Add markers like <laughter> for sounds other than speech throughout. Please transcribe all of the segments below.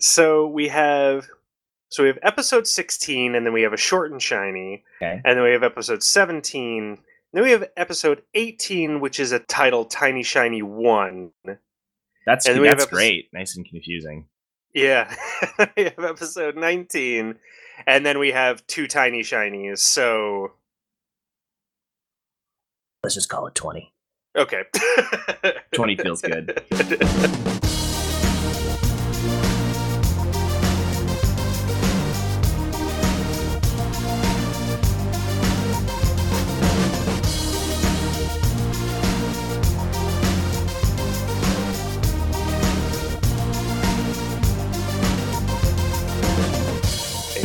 so we have so we have episode 16 and then we have a short and shiny Okay. and then we have episode 17 then we have episode 18 which is a title tiny shiny 1 That's And then we have that's episode- great. Nice and confusing. yeah <laughs> we have episode 19 and then we have two tiny shinies so Let's just call it 20. okay <laughs> 20 feels good. <laughs>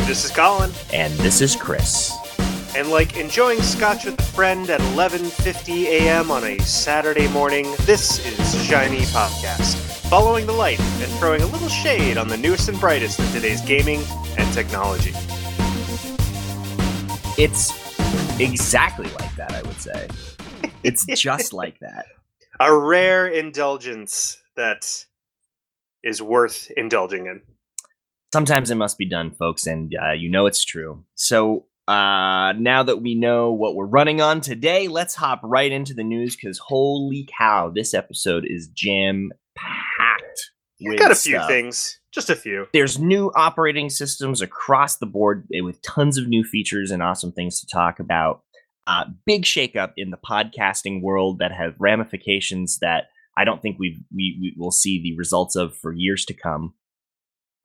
this is colin And this is Chris. And like enjoying scotch with a friend at 11:50 a.m. on a Saturday morning, this is Shiny Podcast, following the light and throwing a little shade on the newest and brightest in today's gaming and technology. It's exactly like that, I would say. It's just <laughs> like that. A rare indulgence that is worth indulging in. Sometimes it must be done, folks, and uh, you know it's true. So uh, now that we know what we're running on today, let's hop right into the news because holy cow, this episode is jam packed. We got a few things, just a few. There's new operating systems across the board eh, with tons of new features and awesome things to talk about. Uh, big shakeup in the podcasting world that have ramifications that I don't think we we will see the results of for years to come.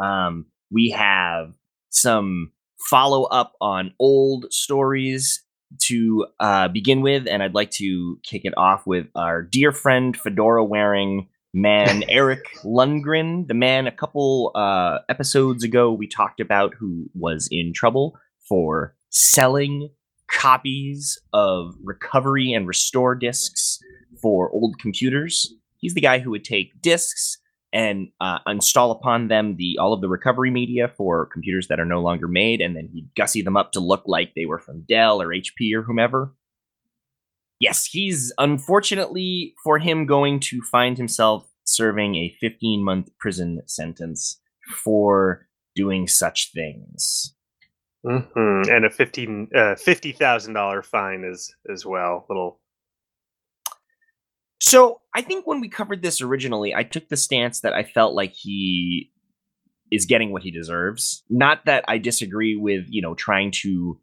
Um, we have some follow up on old stories to uh, begin with, and I'd like to kick it off with our dear friend fedora wearing man <laughs> Eric Lundgren, the man a couple uh, episodes ago we talked about who was in trouble for selling copies of recovery and restore discs for old computers. He's the guy who would take discs and uh, install upon them the all of the recovery media for computers that are no longer made, and then he'd gussy them up to look like they were from Dell or HP or whomever. Yes, he's unfortunately for him going to find himself serving a 15 month prison sentence for doing such things. hmm And a fifteen uh, fifty thousand dollar fine as as well. Little So I think when we covered this originally, I took the stance that I felt like he is getting what he deserves. Not that I disagree with, you know, trying to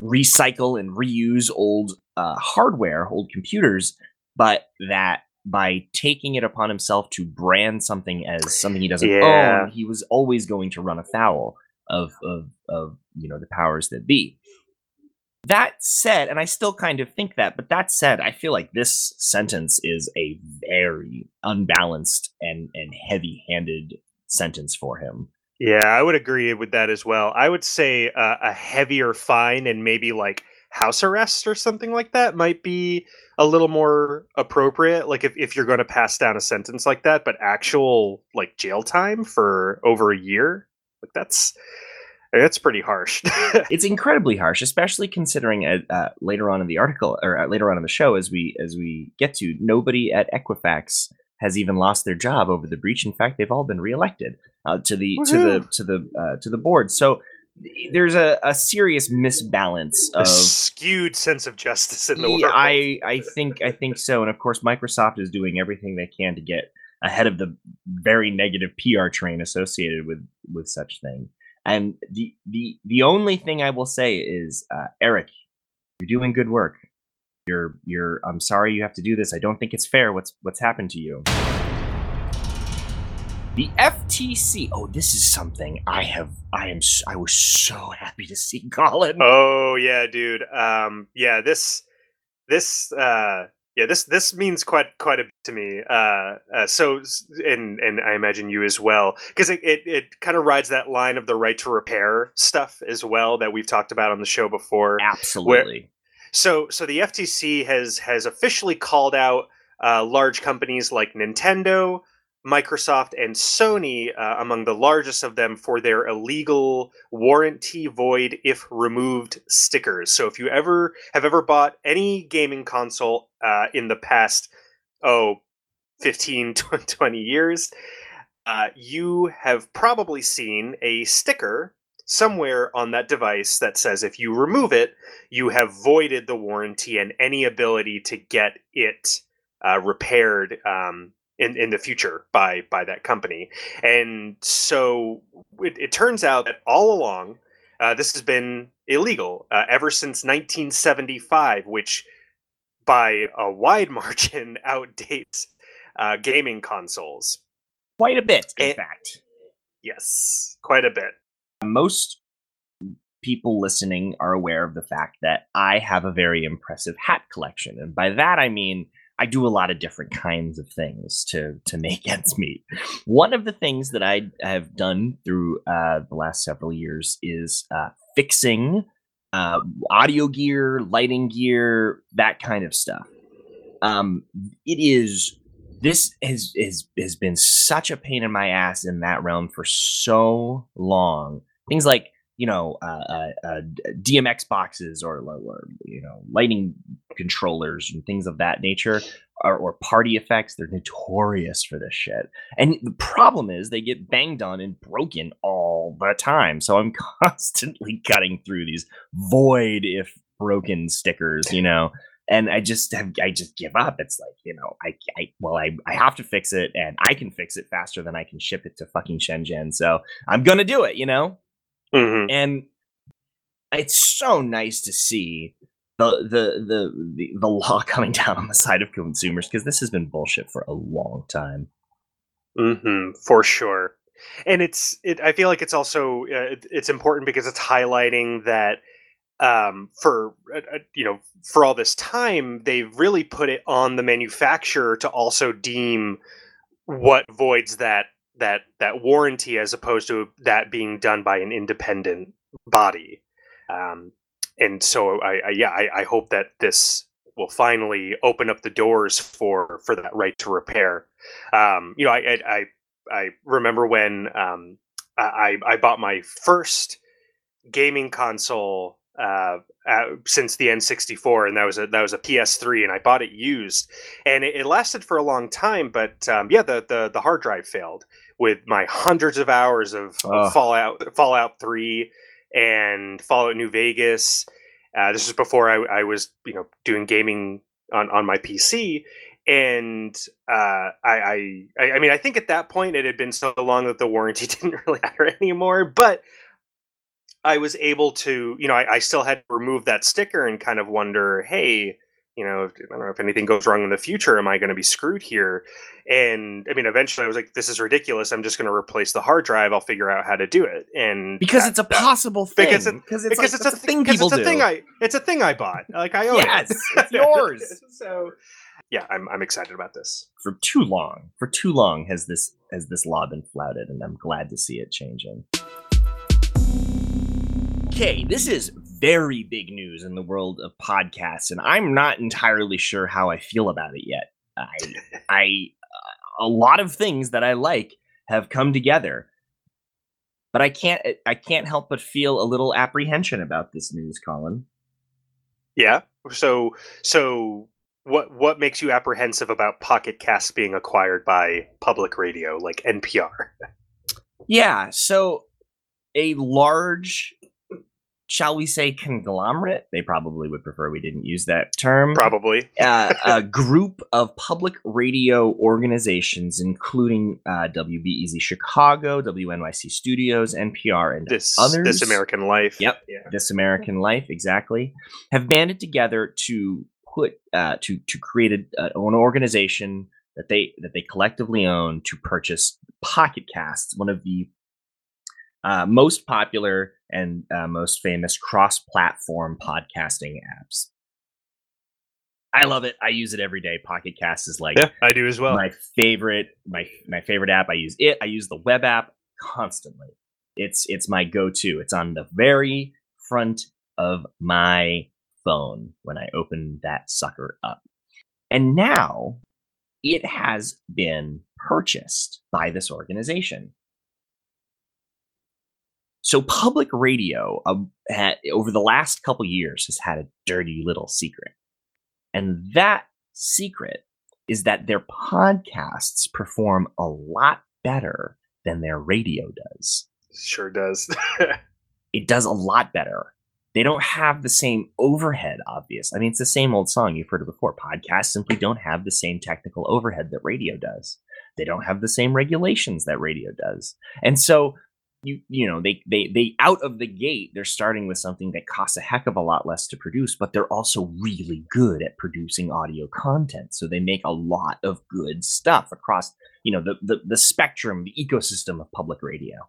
recycle and reuse old uh, hardware, old computers, but that by taking it upon himself to brand something as something he doesn't Yeah. own, he was always going to run afoul of of of you know the powers that be. That said, and I still kind of think that, but that said, I feel like this sentence is a very unbalanced and and heavy-handed sentence for him. Yeah, I would agree with that as well. I would say uh, a heavier fine and maybe like house arrest or something like that might be a little more appropriate. Like if, if you're going to pass down a sentence like that, but actual like jail time for over a year, like that's that's pretty harsh. <laughs> It's incredibly harsh, especially considering uh, uh, later on in the article or uh, later on in the show, as we as we get to, nobody at Equifax has even lost their job over the breach. In fact, they've all been reelected uh, to the to the to the uh, to the board. So there's a, a serious misbalance a of skewed sense of justice in the Yeah, world. I I think I think so, and of course, Microsoft is doing everything they can to get ahead of the very negative PR train associated with with such thing. And the the the only thing I will say is, uh, Eric, you're doing good work. You're you're. I'm sorry you have to do this. I don't think it's fair. What's what's happened to you? The FTC. Oh, this is something I have. I am. I was so happy to see Colin. Oh yeah, dude. Um, yeah, this, this, uh, yeah, this, this means quite, quite a bit to me. Uh, uh so, and and I imagine you as well, because it, it, it kind of rides that line of the right to repair stuff as well that we've talked about on the show before. Absolutely. So, so the FTC has has officially called out uh, large companies like Nintendo, Microsoft, and Sony uh, among the largest of them for their illegal warranty void if removed stickers. So, if you ever have ever bought any gaming console uh, in the past, oh, 15, <laughs> 20 years, uh, you have probably seen a sticker somewhere on that device that says if you remove it, you have voided the warranty and any ability to get it uh, repaired um, in, in the future by by that company. And so it, it turns out that all along, uh, this has been illegal uh, ever since 1975, which by a wide <laughs> margin outdates uh, gaming consoles. Quite a bit, in and, fact. Yes, quite a bit. Most people listening are aware of the fact that I have a very impressive hat collection. And by that, I mean I do a lot of different kinds of things to to make <laughs> ends meet. One of the things that I have done through uh, the last several years is uh, fixing uh, audio gear, lighting gear, that kind of stuff. Um, it is this has, has has been such a pain in my ass in that realm for so long. Things like you know uh, uh, uh DMX boxes or, or, you know lighting controllers and things of that nature, or, or, party effects. They're notorious for this shit. And the problem is they get banged on and broken all the time. So I'm <laughs> constantly cutting through these void if broken stickers. You know and I just have I just give up. It's like you know I, I well I I have to fix it, and I can fix it faster than I can ship it to fucking Shenzhen. So I'm gonna do it, you know. Mm-hmm. And it's so nice to see the, the the the the law <laughs> coming down on the side of consumers because this has been bullshit for a long time. Mm-hmm, for sure, and it's it. I feel like it's also uh, it, it's important because it's highlighting that um, for uh, uh, you know for all this time they've really put it on the manufacturer to also deem what voids that that that warranty as opposed to that being done by an independent body. Um, and so I, I yeah I, I, hope that this will finally open up the doors for for that right to repair. Um, you know I I I remember when um, I I bought my first gaming console uh, uh, since the N64, and that was a that was a PS3, and I bought it used, and it, it lasted for a long time. But um, yeah, the, the the hard drive failed with my hundreds of hours of, of Fallout Fallout Three and Fallout New Vegas. Uh, this was before I, I was you know doing gaming on on my PC, and uh, I, I I mean I think at that point it had been so long that the warranty <laughs> didn't really matter anymore, but I was able to, you know, I, I, still had to remove that sticker and kind of wonder, hey, you know, I don't know if anything goes wrong in the future, am I going to be screwed here? And I mean, eventually I was like, this is ridiculous. I'm just going to replace the hard drive. I'll figure out how to do it. And because that, it's a that, possible thing. Because, it, because it's, because like, it's a, thing people it's a do. Thing I, it's a thing I bought. Like I own yes, it. it's <laughs> yours. <laughs> so yeah, I'm, I'm excited about this. For too long, for too long has this has this law been flouted, and I'm glad to see it changing. Okay, this is very big news in the world of podcasts, and I'm not entirely sure how I feel about it yet. I, <laughs> I, a lot of things that I like have come together, but I can't, I can't help but feel a little apprehension about this news, Colin. Yeah. So, so what what makes you apprehensive about Pocket Cast being acquired by public radio like NPR? <laughs> Yeah. So, a large shall we say conglomerate? They probably would prefer we didn't use that term. Probably. Uh, a group of public radio organizations including uh, wbez chicago wnyc studios npr and this, others. this american life. Yep yeah. this american life exactly. Have banded together to put uh, to to create a, an organization that they that they collectively own to purchase pocket casts one of the uh, most popular and uh, most famous cross-platform podcasting apps. I love it. I use it every day. Pocket Cast is like yeah, I do as well. My favorite, my my favorite app. I use it. I use the web app constantly. It's it's my go-to. It's on the very front of my phone when I open that sucker up. And now it has been purchased by this organization. So public radio uh, had, over the last couple years has had a dirty little secret. And that secret is that their podcasts perform a lot better than their radio does. Sure does. <laughs> it does a lot better. They don't have the same overhead, obvious. I mean, it's the same old song. You've heard it before. Podcasts simply don't have the same technical overhead that radio does. They don't have the same regulations that radio does. And so you you know they they they out of the gate they're starting with something that costs a heck of a lot less to produce but they're also really good at producing audio content. So they make a lot of good stuff across you know the the, the spectrum the ecosystem of public radio.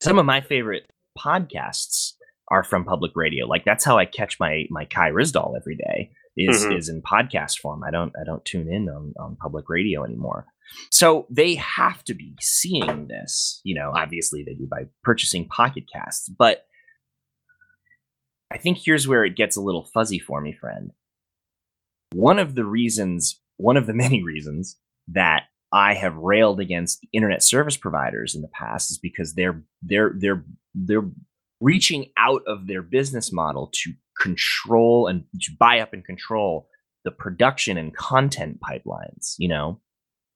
Some of my favorite podcasts are from public radio like that's how i catch my my kai ryssdal every day is mm-hmm. is in podcast form i don't i don't tune in on on public radio anymore so they have to be seeing this. You know, obviously they do by purchasing Pocket Casts, but I think here's where it gets a little fuzzy for me, friend. One of the reasons, one of the <laughs> many reasons that I have railed against internet service providers in the past is because they're they're they're they're reaching out of their business model to control and to buy up and control the production and content pipelines, you know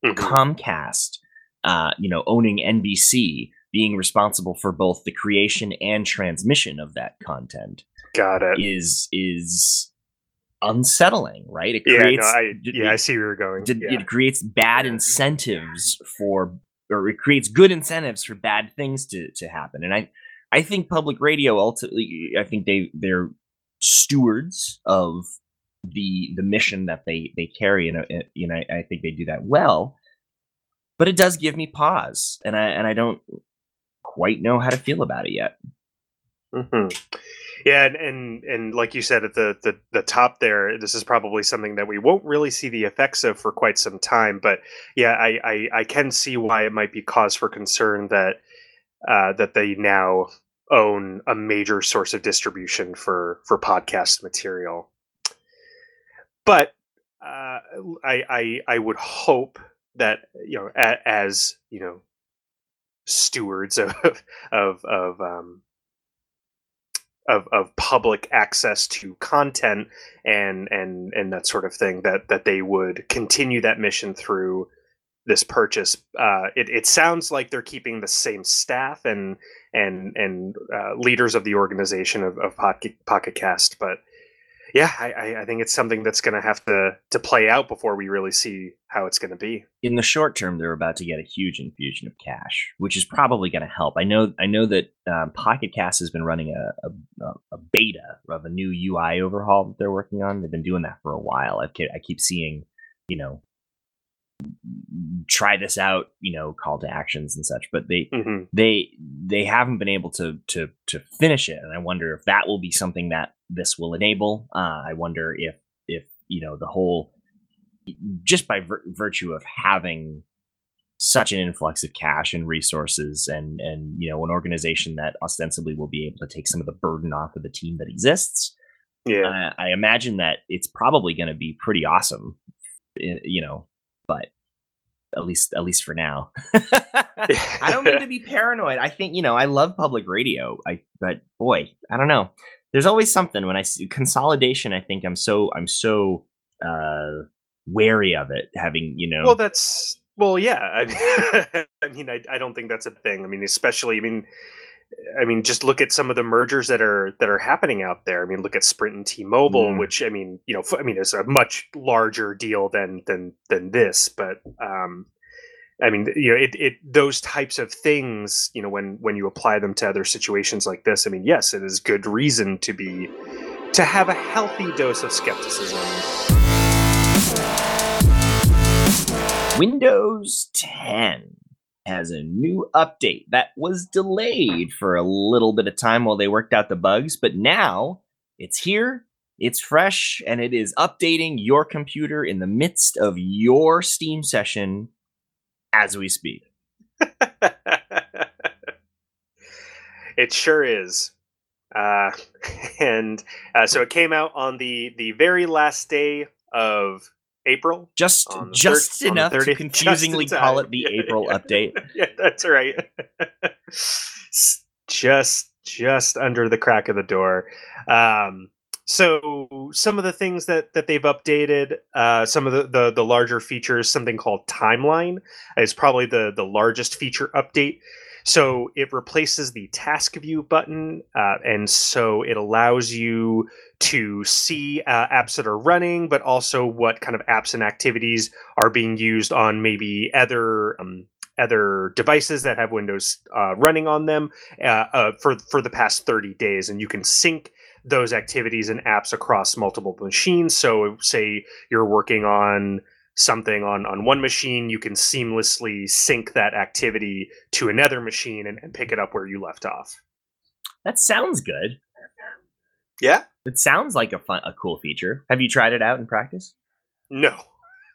mm-hmm. Comcast, uh, you know, owning NBC, being responsible for both the creation and transmission of that content. Got it. Is is unsettling, right? It creates, yeah, no, I, yeah, it, I see where you're going. It, yeah. it creates bad incentives for, or it creates good incentives for bad things to to happen. And I, I think public radio ultimately, I think they they're stewards of the the mission that they they carry and you know I think they do that well but it does give me pause and I and I don't quite know how to feel about it yet mm-hmm. yeah and, and and like you said at the, the the top there this is probably something that we won't really see the effects of for quite some time but yeah I I, I can see why it might be cause for concern that uh, that they now own a major source of distribution for for podcast material but uh, I, I I would hope that you know a, as you know stewards of of of um, of of public access to content and and and that sort of thing that that they would continue that mission through this purchase. Uh, it it sounds like they're keeping the same staff and and and uh, leaders of the organization of, of Pocket, Pocket Cast, but yeah, I, I think it's something that's going to have to to play out before we really see how it's going to be. In the short term, they're about to get a huge infusion of cash, which is probably going to help. I know I know that um, Pocket Cast has been running a, a, a, beta of a new UI overhaul that they're working on. They've been doing that for a while. I keep, I keep seeing, you know, try this out you know call to actions and such but they mm-hmm. they they haven't been able to to to finish it. And i wonder if that will be something that this will enable. Uh, i wonder if if you know the whole just by vir- virtue of having such an influx of cash and resources and and you know an organization that ostensibly will be able to take some of the burden off of the team that exists yeah. uh, i imagine that it's probably going to be pretty awesome eh, you know but at least at least for now. <laughs> <laughs> I don't mean to be paranoid. I think you know I love public radio. I but boy, I don't know. There's always something when I see consolidation. I think I'm so I'm so uh wary of it. Having you know. Well, that's well, yeah. I, <laughs> I mean, I, I don't think that's a thing. I mean, especially I mean I mean, just look at some of the mergers that are that are happening out there. I mean, look at Sprint and T-Mobile, mm. which I mean, you know, I mean, it's a much larger deal than than than this, but um, I mean, you know, it, it those types of things, you know, when when you apply them to other situations like this, I mean, yes, it is good reason to be to have a healthy dose of skepticism. Windows 10 has a new update that was delayed for a little bit of time while they worked out the bugs, but now it's here, it's fresh, and it is updating your computer in the midst of your Steam session as we speak. <laughs> it sure is. Uh, <laughs> and uh, so it came out on the the very last day of April. Just just third, enough to <laughs> confusingly call it the <laughs> yeah, April yeah. update. <laughs> Yeah, that's right. just just under the crack of the door. Um, so some of the things that that they've updated, uh, some of the, the the larger features, something called Timeline is probably the the largest feature update. So it replaces the task view button, uh, and so it allows you to see uh, apps that are running, but also what kind of apps and activities are being used on maybe other um, other devices that have Windows uh, running on them uh, uh, for for the past 30 days, and you can sync those activities and apps across multiple machines. So, say you're working on something on on one machine, you can seamlessly sync that activity to another machine and, and pick it up where you left off. That sounds good. Yeah, it sounds like a fun, a cool feature. Have you tried it out in practice? No.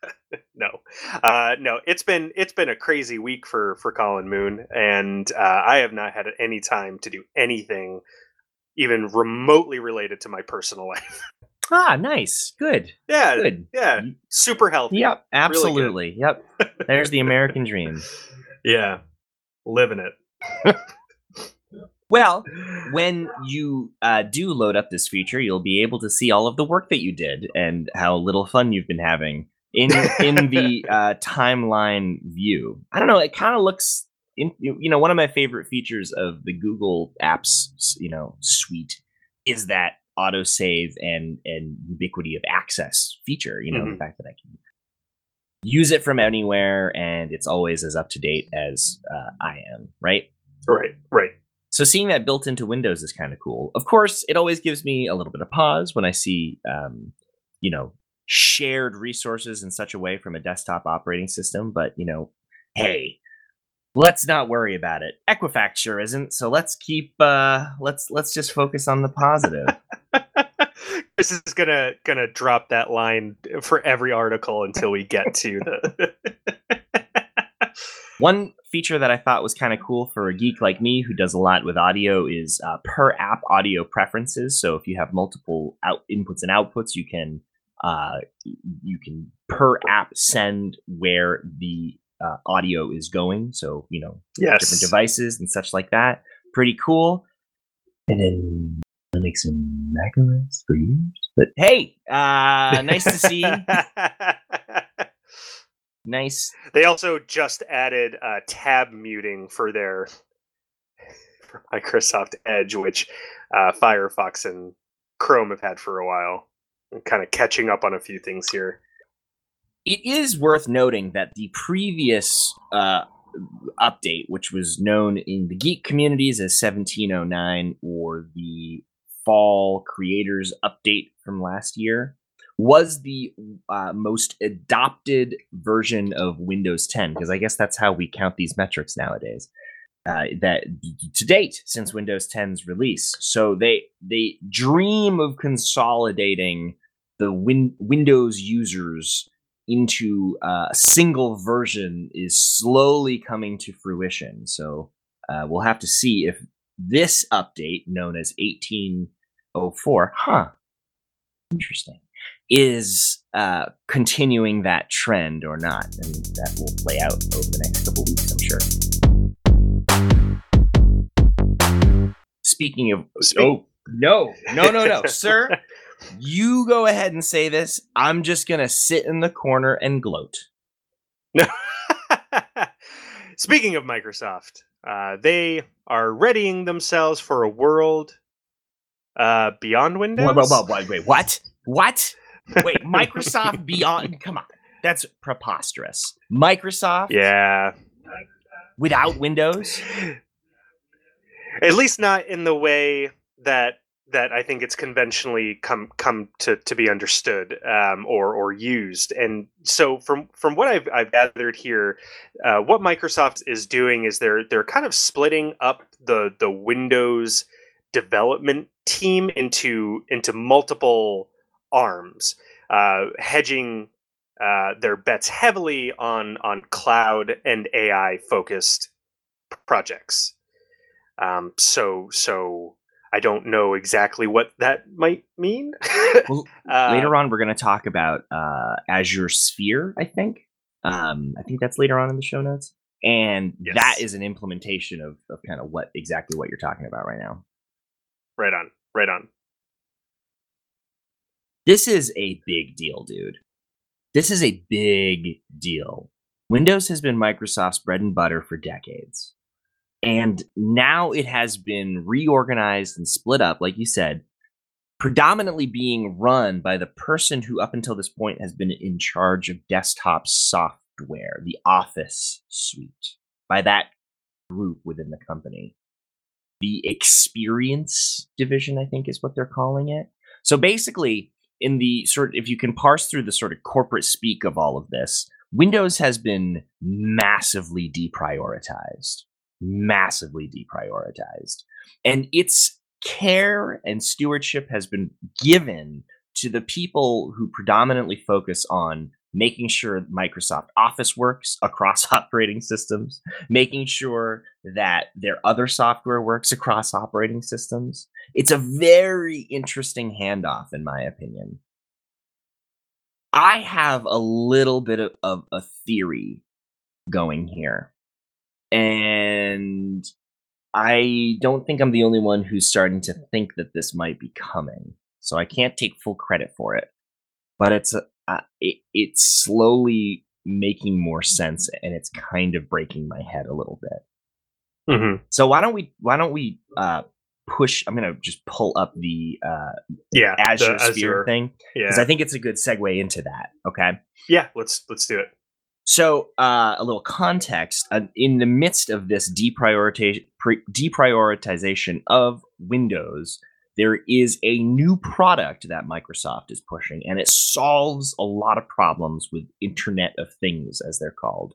<laughs> no, uh, no. It's been it's been a crazy week for for Colin Moon, and uh, I have not had any time to do anything even remotely related to my personal <laughs> life. Ah, nice, good. Yeah, good. Yeah, super healthy. Yep, absolutely. Really yep. There's the American dream. Yeah, living it. <laughs> Well, when you uh, do load up this feature, you'll be able to see all of the work that you did and how little fun you've been having in in the <laughs> uh, timeline view. I don't know. It kind of looks, in, you know, one of my favorite features of the Google Apps, you know, suite is that autosave and and ubiquity of access feature. You know, mm-hmm. the fact that I can use it from anywhere and it's always as up to date as uh, I am. Right. Right. Right. So seeing that built into Windows is kind of cool. Of course, it always gives me a little bit of pause when I see, um, you know, shared resources in such a way from a desktop operating system. But you know, hey, let's not worry about it. Equifax sure isn't. So let's keep. Uh, let's let's just focus on the positive. <laughs> This is gonna gonna drop that line for every article until we get to the. <laughs> One feature that I thought was kind of cool for a geek like me who does a lot with audio is uh, per app audio preferences. So if you have multiple out inputs and outputs, you can uh, you can per app send where the uh, audio is going. So you know yes. different devices and such like that. Pretty cool. And then Linux and macOS for years. But hey, uh, nice to see. <laughs> Nice. They also just added uh, tab muting for their for Microsoft Edge, which uh, Firefox and Chrome have had for a while. I'm kind of catching up on a few things here. It is worth noting that the previous uh, update, which was known in the geek communities as 1709 or the fall creators update from last year, was the uh, most adopted version of Windows 10 because I guess that's how we count these metrics nowadays. Uh, that to date since Windows 10's release, so they they dream of consolidating the win- Windows users into uh, a single version is slowly coming to fruition. So uh, we'll have to see if this update, known as 1804, huh? Interesting is uh, continuing that trend or not. And that will play out over the next couple weeks, I'm sure. Speaking of, oh no, no, no, no, sir, <laughs> you go ahead and say this. I'm just gonna sit in the corner and gloat. No. <laughs> Speaking of Microsoft, uh, they are readying themselves for a world uh, beyond Windows. Wait, wait, wait, wait, what? What? Wait, <laughs> Microsoft Beyond? Come on, that's preposterous. Microsoft? Yeah. Without Windows? At least not in the way that that I think it's conventionally come come to, to be understood um, or or used. And so from from what I've, I've gathered here, uh, what Microsoft is doing is they're they're kind of splitting up the the Windows development team into into multiple arms, uh, hedging uh, their bets heavily on on cloud and AI focused projects. Um, so so I don't know exactly what that might mean. <laughs> well, uh, later on, we're going to talk about uh, Azure Sphere. I think. Um, I think that's later on in the show notes, and yes. that is an implementation of of kind of what exactly what you're talking about right now. Right on. Right on. This is a big deal, dude. This is a big deal. Windows has been Microsoft's bread and butter for decades. And now it has been reorganized and split up, like you said, predominantly being run by the person who, up until this point, has been in charge of desktop software, the Office suite, by that group within the company. The experience division, I think, is what they're calling it. So basically, in the sort if you can parse through the sort of corporate speak of all of this, Windows has been massively deprioritized, massively deprioritized. And its care and stewardship has been given to the people who predominantly focus on making sure Microsoft Office works across <laughs> operating systems, making sure that their other software works across operating systems. It's a very interesting handoff, in my opinion. I have a little bit of, of a theory going here. And I don't think I'm the only one who's starting to think that this might be coming. So I can't take full credit for it. But it's uh, it, it's slowly making more sense and it's kind of breaking my head a little bit. Mm-hmm. So why don't we why don't we uh, push? I'm gonna just pull up the uh, Yeah, Azure the Sphere Azure. thing Yeah, because I think it's a good segue into that. Okay. yeah. Let's let's do it. So, uh, a little context: uh, in the midst of this deprioritization, pre- deprioritization of Windows, there is a new product that Microsoft is pushing, and it solves a lot of problems with Internet of Things, as they're called.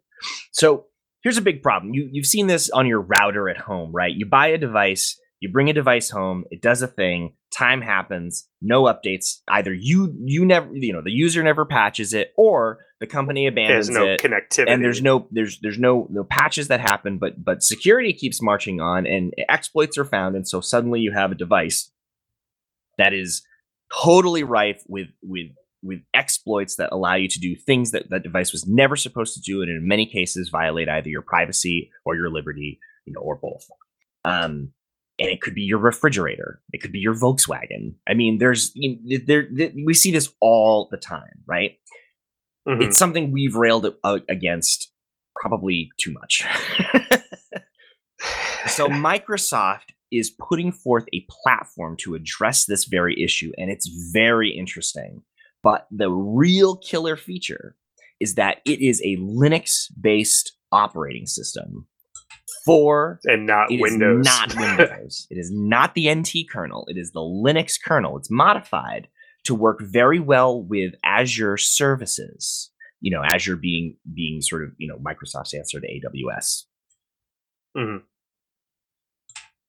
So, here's a big problem: you you've seen this on your router at home, right? You buy a device, you bring a device home, it does a thing, time happens, no updates. Either you you never, you know, the user never patches it, or the company abandons There's no it connectivity, and there's no there's there's no no patches that happen but but security keeps marching on and exploits are found and so suddenly you have a device that is totally rife with with with exploits that allow you to do things that that device was never supposed to do and in many cases violate either your privacy or your liberty you know or both um and it could be your refrigerator it could be your volkswagen i mean there's you know, there, there we see this all the time right Mhm. it's something we've railed against probably too much. <laughs> so <sighs> Microsoft is putting forth a platform to address this very issue, and it's very interesting. But the real killer feature is that it is a Linux-based operating system for and not Windows. not Windows. <laughs> it is not the NT kernel. It is the Linux kernel. It's modified to work very well with Azure services. You know, Azure being being sort of you know Microsoft's answer to AWS. Mhm.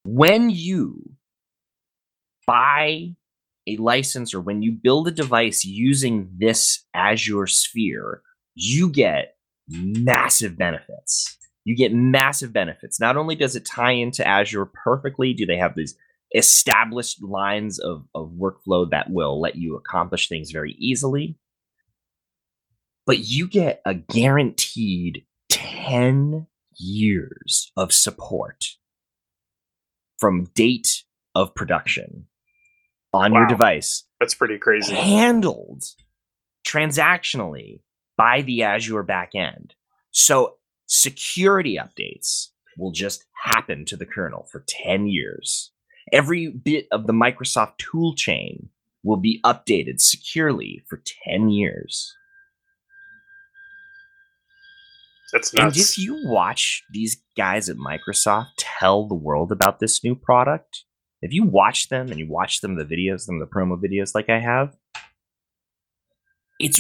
When you buy a license or when you build a device using this Azure Sphere, you get massive benefits. You get massive benefits. Not only does it tie into Azure perfectly, do they have these established lines of, of workflow that will let you accomplish things very easily, but you get a guaranteed 10 years of support from date of production on your device That's pretty crazy. handled transactionally by the Azure backend. So security updates will just happen to the kernel for 10 years. Every bit of the Microsoft toolchain will be updated securely for 10 years. That's And nuts. if you watch these guys at Microsoft tell the world about this new product, if you watch them and you watch them the videos, them the promo videos like I have, it's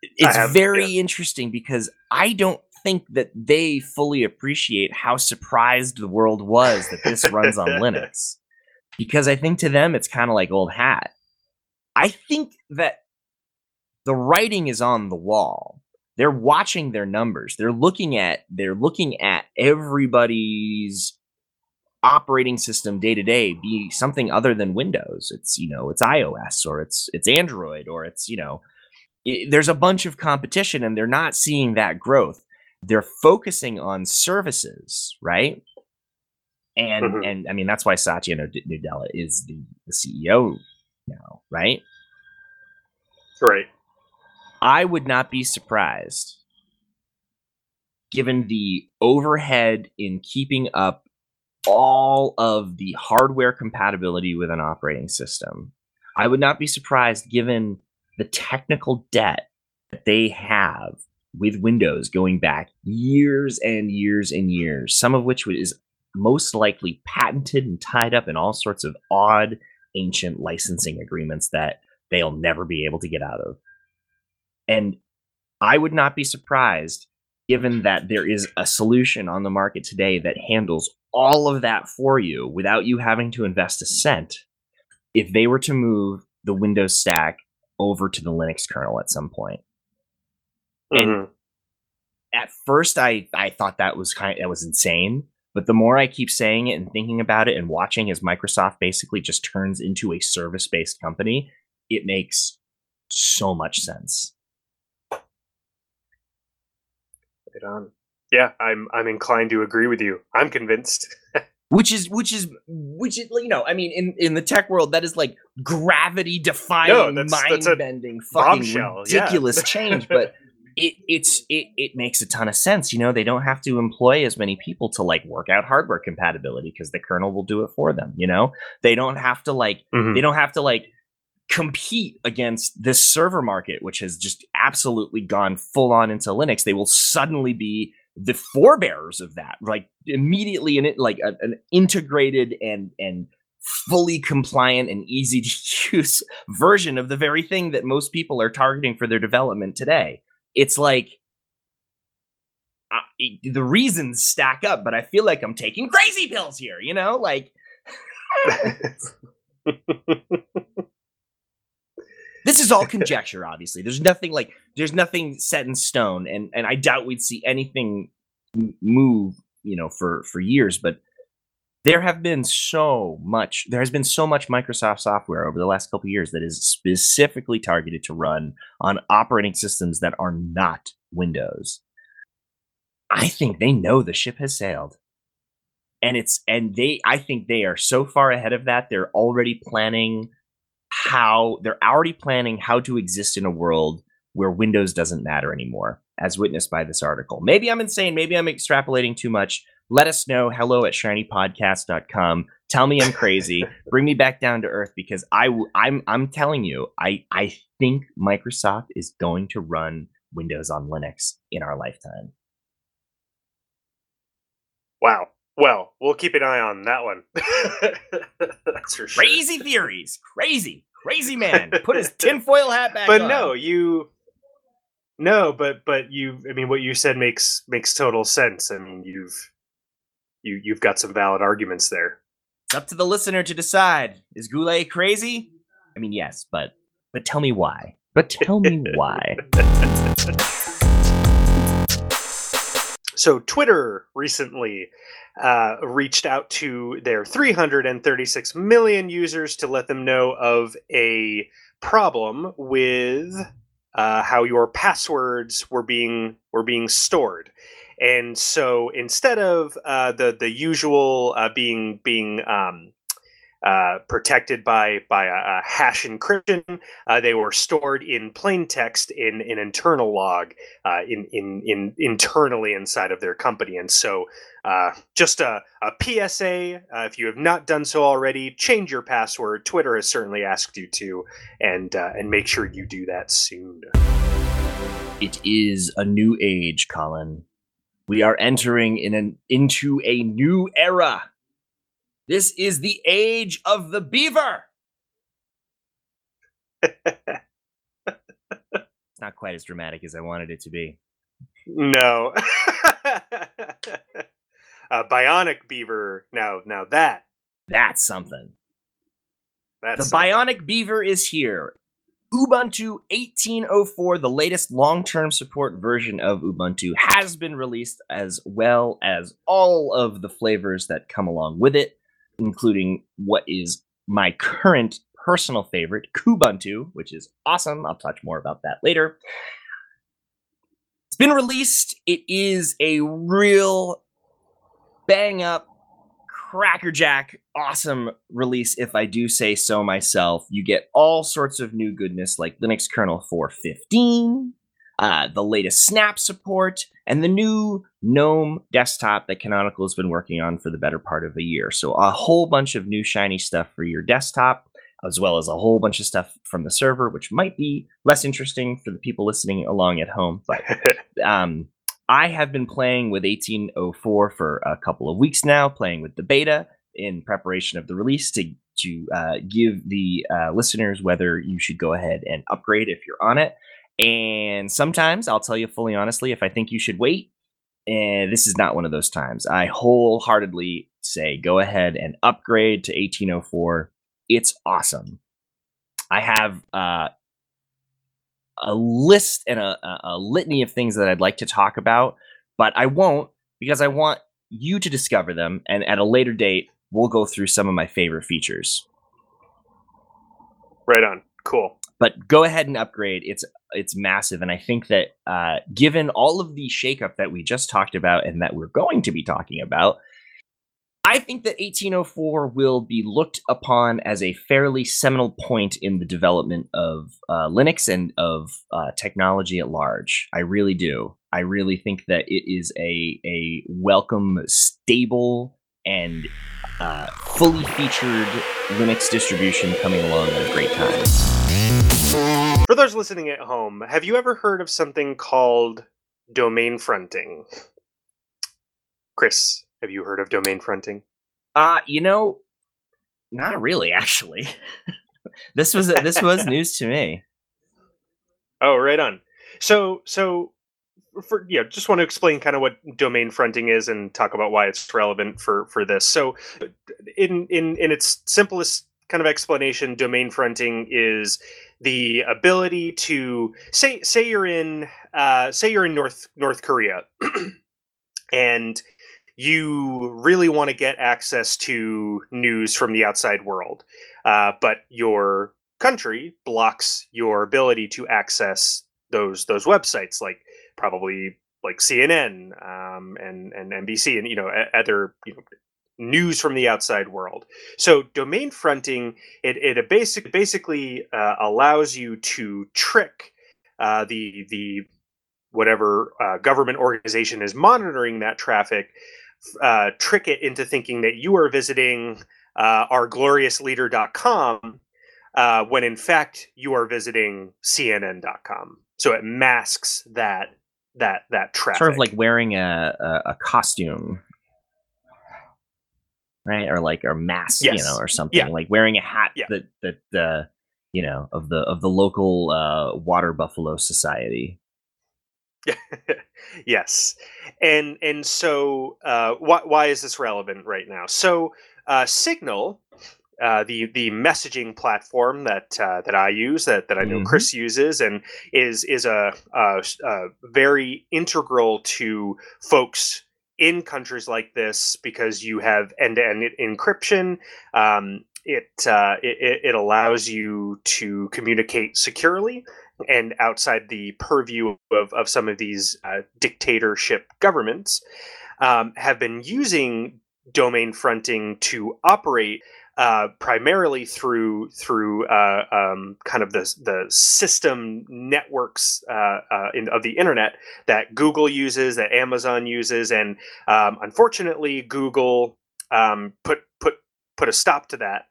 it's have, very interesting because I don't think that they fully appreciate how surprised the world was that this runs on <laughs> Linux. Because I think to them it's kind of like old hat. I think that the writing is on the wall they're watching their numbers. They're looking at they're looking at everybody's operating system day to day be something other than windows. It's you know it's ios or it's it's android or it's you know i there's a bunch of competition and they're not seeing that growth. They're focusing on services right? And Mhm. and i mean that's why satya nadella is the, the ceo now right? Right. I would not be surprised given the overhead in keeping up all of the hardware compatibility with an operating system. I would not be surprised given the technical debt that they have with Windows going back years and years and years, some of which is most likely patented and tied up in all sorts of odd ancient licensing agreements that they'll never be able to get out of. And I would not be surprised given that there is a solution on the market today that handles all of that for you without you having to invest a cent if they were to move the Windows stack over to the Linux kernel at some point. Mm-hmm. And at first I I thought that was kind of, that was insane, but the more I keep saying it and thinking about it and watching as Microsoft basically just turns into a service-based company, it makes so much sense. Right on. Yeah, I'm I'm inclined to agree with you. I'm convinced. <laughs> which is which is which is you know, I mean, in in the tech world, that is like gravity defying, that's- mind bending fucking bombshell, yeah. ridiculous change. But <laughs> it it's it it makes a ton of sense. You know, they don't have to employ as many people to like work out hardware compatibility because the kernel will do it for them. You know, they don't have to like Mhm. they don't have to like compete against this server market which has just absolutely gone full on into linux they will suddenly be the forebearers of that like immediately in it like a- an integrated and and fully compliant and easy to <laughs> use version of the very thing that most people are targeting for their development today. It's like uh, the reasons stack up but i feel like i'm taking crazy pills here you know like <laughs> <laughs> this is all <laughs> conjecture obviously. There's nothing like there's nothing set in stone and and i doubt we'd see anything move you know for for years but there have been so much there has been so much microsoft software over the last couple of years that is specifically targeted to run on operating systems that are not windows. I think they know the ship has sailed. And it's and they i think they are so far ahead of that they're already planning how they're already planning how to exist in a world where Windows doesn't matter anymore, as witnessed by this article. Maybe I'm insane. Maybe I'm extrapolating too much. Let us know. Hello at shinypodcast.com. Tell me I'm crazy. <laughs> Bring me back down to earth because I w- I'm I'm telling you, I I think Microsoft is going to run Windows on Linux in our lifetime. wow. Well, we'll keep an eye on that one. <laughs> That's for sure. Crazy theories. Crazy. Crazy man. Put his <laughs> tinfoil hat back But on. no, you No, but but you I mean what you said makes makes total sense. I mean, you've you you've got some valid arguments there. It's up to the listener to decide. Is Goulet crazy? I mean, yes, but but tell me why. But tell me <laughs> why. <laughs> So Twitter recently uh, reached out to their 336 million users to let them know of a problem with uh, how your passwords were being were being stored. And so instead of uh, the the usual uh, being being um, uh, protected by by a, a hash encryption, uh, they were stored in plain text in an internal log uh, in, in in internally inside of their company. And so, uh, just a, a PSA: uh, if you have not done so already, change your password. Twitter has certainly asked you to, and and make sure you do that soon. It is a new age, Colin. We are entering in an into a new era. This is the age of the beaver. It's not quite as dramatic as I wanted it to be. no, <laughs> uh, bionic beaver. Now, now that That's something. that's The something. Bionic Beaver is here. Ubuntu 1804, the latest long term support version of Ubuntu, has been released as well as all of the flavors that come along with it, including what is my current personal favorite, Kubuntu, which is awesome. I'll touch more about that later. It's been released. It is a real bang up, crackerjack awesome release if I do say so myself. You get all sorts of new goodness like Linux kernel 4.15, uh, the latest Snap support, and the new GNOME desktop that Canonical has been working on for the better part of a year. So a whole bunch of new shiny stuff for your desktop, as well as a whole bunch of stuff from the server, which might be less interesting for the people listening along at home. But <laughs> um, I have been playing with 1804 for a couple of weeks now, playing with the beta in preparation of the release to to uh, give the uh, listeners whether you should go ahead and upgrade if you're on it. And sometimes I'll tell you fully honestly if I think you should wait. And this is not one of those times. I wholeheartedly say go ahead and upgrade to 1804. It's awesome. I have uh, a list and a, a litany of things that I'd like to talk about, but I won't because I want you to discover them. And at a later date, we'll go through some of my favorite features. Right on. Cool. But go ahead and upgrade. It's it's massive, and I think that uh, given all of the shakeup that we just talked about and that we're going to be talking about, I think that 1804 will be looked upon as a fairly seminal point in the development of uh, Linux and of uh, technology at large. I really do. I really think that it is a a welcome, stable, and uh, fully featured Linux distribution coming along at a great time. For those listening at home, have you ever heard of something called domain fronting? Chris, have you heard of domain fronting? Uh, you know, not really actually. <laughs> this was this was <laughs> news to me. Oh, right on. So so for yeah, just want to explain kind of what domain fronting is and talk about why it's relevant for for this. So in in in its simplest kind of explanation, domain fronting is the ability to say say you're in uh, say you're in North North Korea <clears throat> and you really want to get access to news from the outside world, uh, but your country blocks your ability to access those those websites, like probably like CNN um, and and NBC and you know other you know news from the outside world. So domain fronting it it basic basically uh, allows you to trick uh, the the whatever uh, government organization is monitoring that traffic uh, trick it into thinking that you are visiting uh, our gloriousleader.com uh, when in fact you are visiting cnn.com so it masks that that that traffic sort of like wearing a, a, a costume right or like or mask yes. you know or something yeah. like wearing a hat yeah. that that uh you know of the of the local uh water buffalo society <laughs> yes, and and so uh, why why is this relevant right now? So uh, Signal, uh, the the messaging platform that uh, that I use, that that I know mm-hmm. Chris uses, and is is a, a, a very integral to folks in countries like this because you have end to end encryption. Um, it, uh, it it allows you to communicate securely and outside the purview of, of some of these uh, dictatorship governments, um, have been using domain fronting to operate uh, primarily through through uh, um, kind of the the system networks uh, uh in, of the internet that Google uses, that Amazon uses, and um, unfortunately, Google um, put put put a stop to that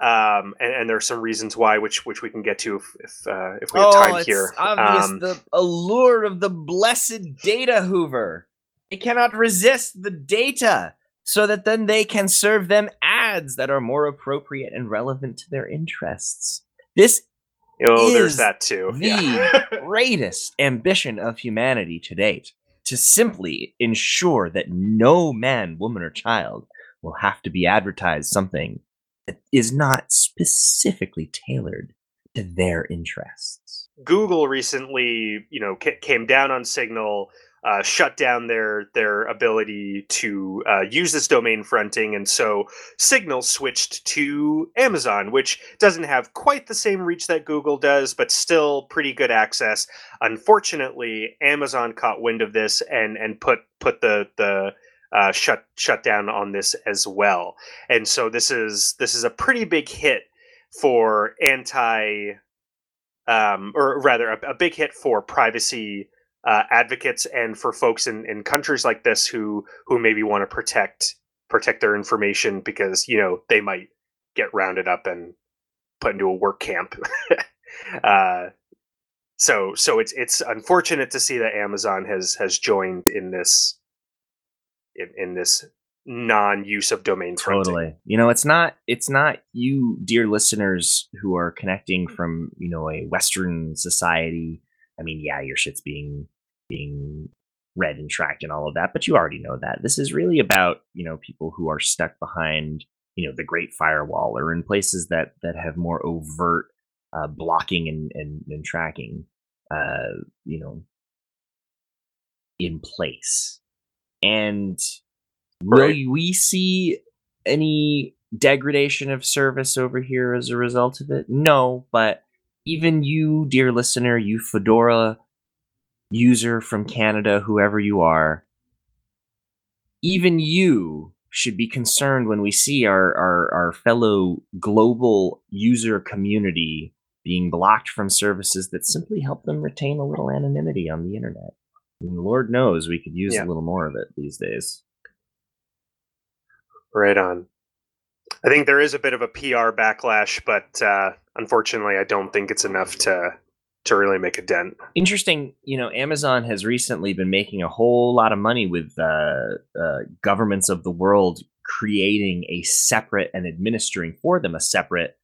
um, and, and are some reasons why, which which we can get to if if, uh, if we have oh, time it's here. Obvious um, the allure of the blessed data Hoover. They cannot resist the data, so that then they can serve them ads that are more appropriate and relevant to their interests. This oh, there's that too. The yeah. <laughs> greatest ambition of humanity to date to simply ensure that no man, woman, or child will have to be advertised something that is not specifically tailored to their interests. Google recently, you know, came down on Signal, uh, shut down their their ability to uh, use this domain fronting, and so Signal switched to Amazon, which doesn't have quite the same reach that Google does, but still pretty good access. Unfortunately, Amazon caught wind of this and and put put the the uh, shut shut down on this as well. And so this is this is a pretty big hit for anti, um, or rather, a, a big hit for privacy uh, advocates and for folks in, in countries like this who who maybe want to protect protect their information because you know they might get rounded up and put into a work camp. <laughs> uh, so so it's it's unfortunate to see that Amazon has has joined in this in, in this non-use of domain totally fronting. you know it's not it's not you dear listeners who are connecting from you know a western society i mean yeah your shit's being being read and tracked and all of that but you already know that. This is really about you know people who are stuck behind you know the great firewall or in places that that have more overt uh, blocking and, and, and tracking uh, you know in place. And right. will we see any degradation of service over here as a result of it? No but even you dear listener you fedora user from canada whoever you are even you should be concerned when we see our, our, our fellow global user community being blocked from services that simply help them retain a little anonymity on the internet. And Lord knows we could use yeah. a little more of it these days. Right on. I think there is a bit of a PR backlash, but uh, unfortunately, I don't think it's enough to to really make a dent. Interesting, you know, Amazon has recently been making a whole lot of money with uh, uh, governments of the world creating a separate and administering for them a separate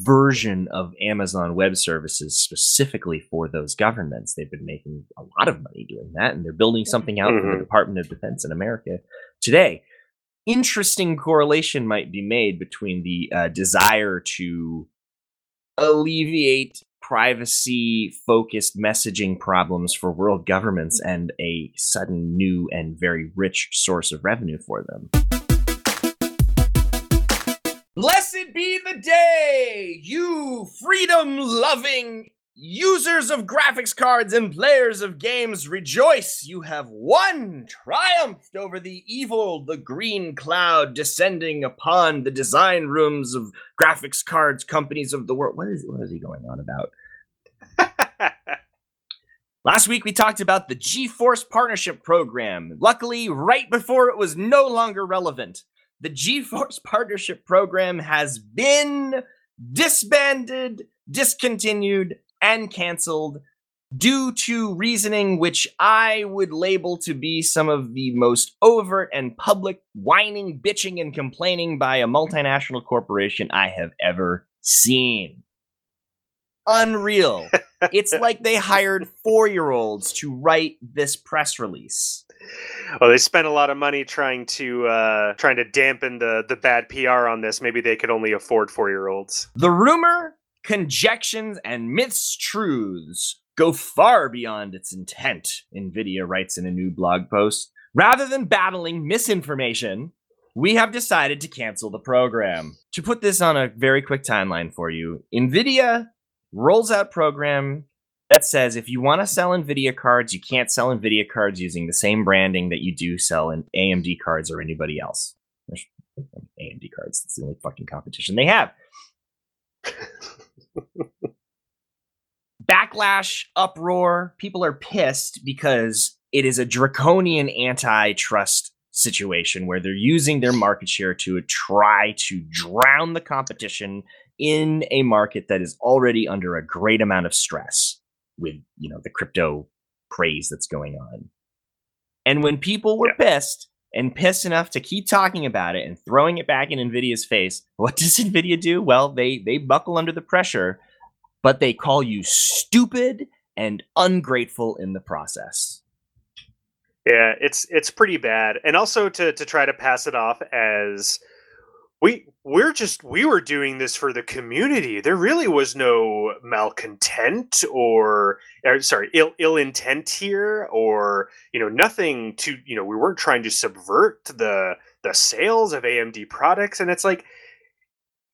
version of Amazon Web Services specifically for those governments. They've been making a lot of money doing that, and they're building something out mm-hmm. for the mm-hmm. Department of Defense in America today. Interesting correlation might be made between the uh, desire to alleviate privacy focused messaging problems for world governments and a sudden new and very rich source of revenue for them. Blessed be the day, you freedom loving users of graphics cards and players of games. Rejoice, you have won, triumphed over the evil, the green cloud descending upon the design rooms of graphics cards companies of the world. What is, what is he going on about? <laughs> Last week we talked about the GeForce Partnership Program. Luckily, right before it was no longer relevant, the GeForce <laughs> Partnership Program has been disbanded, discontinued, and canceled due to reasoning which I would label to be some of the most overt and public whining, bitching, and complaining by a multinational corporation I have ever seen. Unreal. it's like they hired <laughs> four year olds to write this press release. Well, they spent a lot of money trying to uh, trying to dampen the the bad PR on this. Maybe they could only afford four year olds. The rumor, conjections, and myths truths go far beyond its intent. Nvidia writes in a new blog post. Rather than battling misinformation, we have decided to cancel the program. To put this on a very quick timeline for you, Nvidia rolls out program that says if you want to sell Nvidia cards, you can't sell Nvidia cards using the same branding that you do sell in AMD cards or anybody else. AMD cards. That's the only fucking competition they have. <laughs> Backlash, uproar. People are pissed because it is a draconian antitrust situation where they're using their market share to try to drown the competition in a market that is already under a great amount of stress with you know the crypto craze that's going on. And when people were yeah. pissed and pissed enough to keep talking about it and throwing it back in Nvidia's face, <laughs> what does Nvidia do? Well, they they buckle under the pressure, but they call you stupid and ungrateful in the process. Yeah, it's it's pretty bad. And also to to try to pass it off as we we're just we were doing this for the community. There really was no malcontent or, or sorry ill ill intent here or you know nothing to you know we weren't trying to subvert the the sales of AMD products. And it's like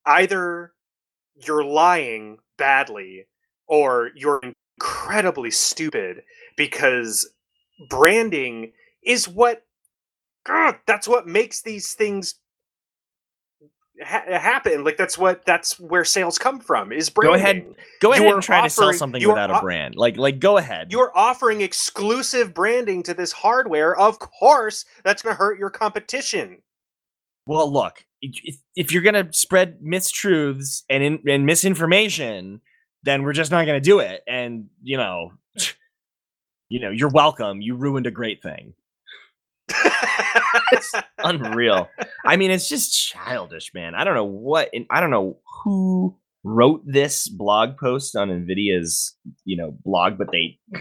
either you're lying badly or you're incredibly stupid because branding is what God, that's what makes these things ha- happen. Like that's what that's where sales come from. Is branding. Go ahead, go ahead You are and try to sell something without a brand. Like, like go ahead. You're offering exclusive branding to this hardware. Of course, that's going to hurt your competition. Well, look, if, if you're gonna spread mistruths and in, and misinformation, then we're just not gonna do it. And you know, <sniffs> you know, you're welcome. You ruined a great thing. <laughs> It's unreal. I mean, it's just childish, man. I don't know what, I don't know who wrote this blog post on Nvidia's, you know, blog, but they <laughs>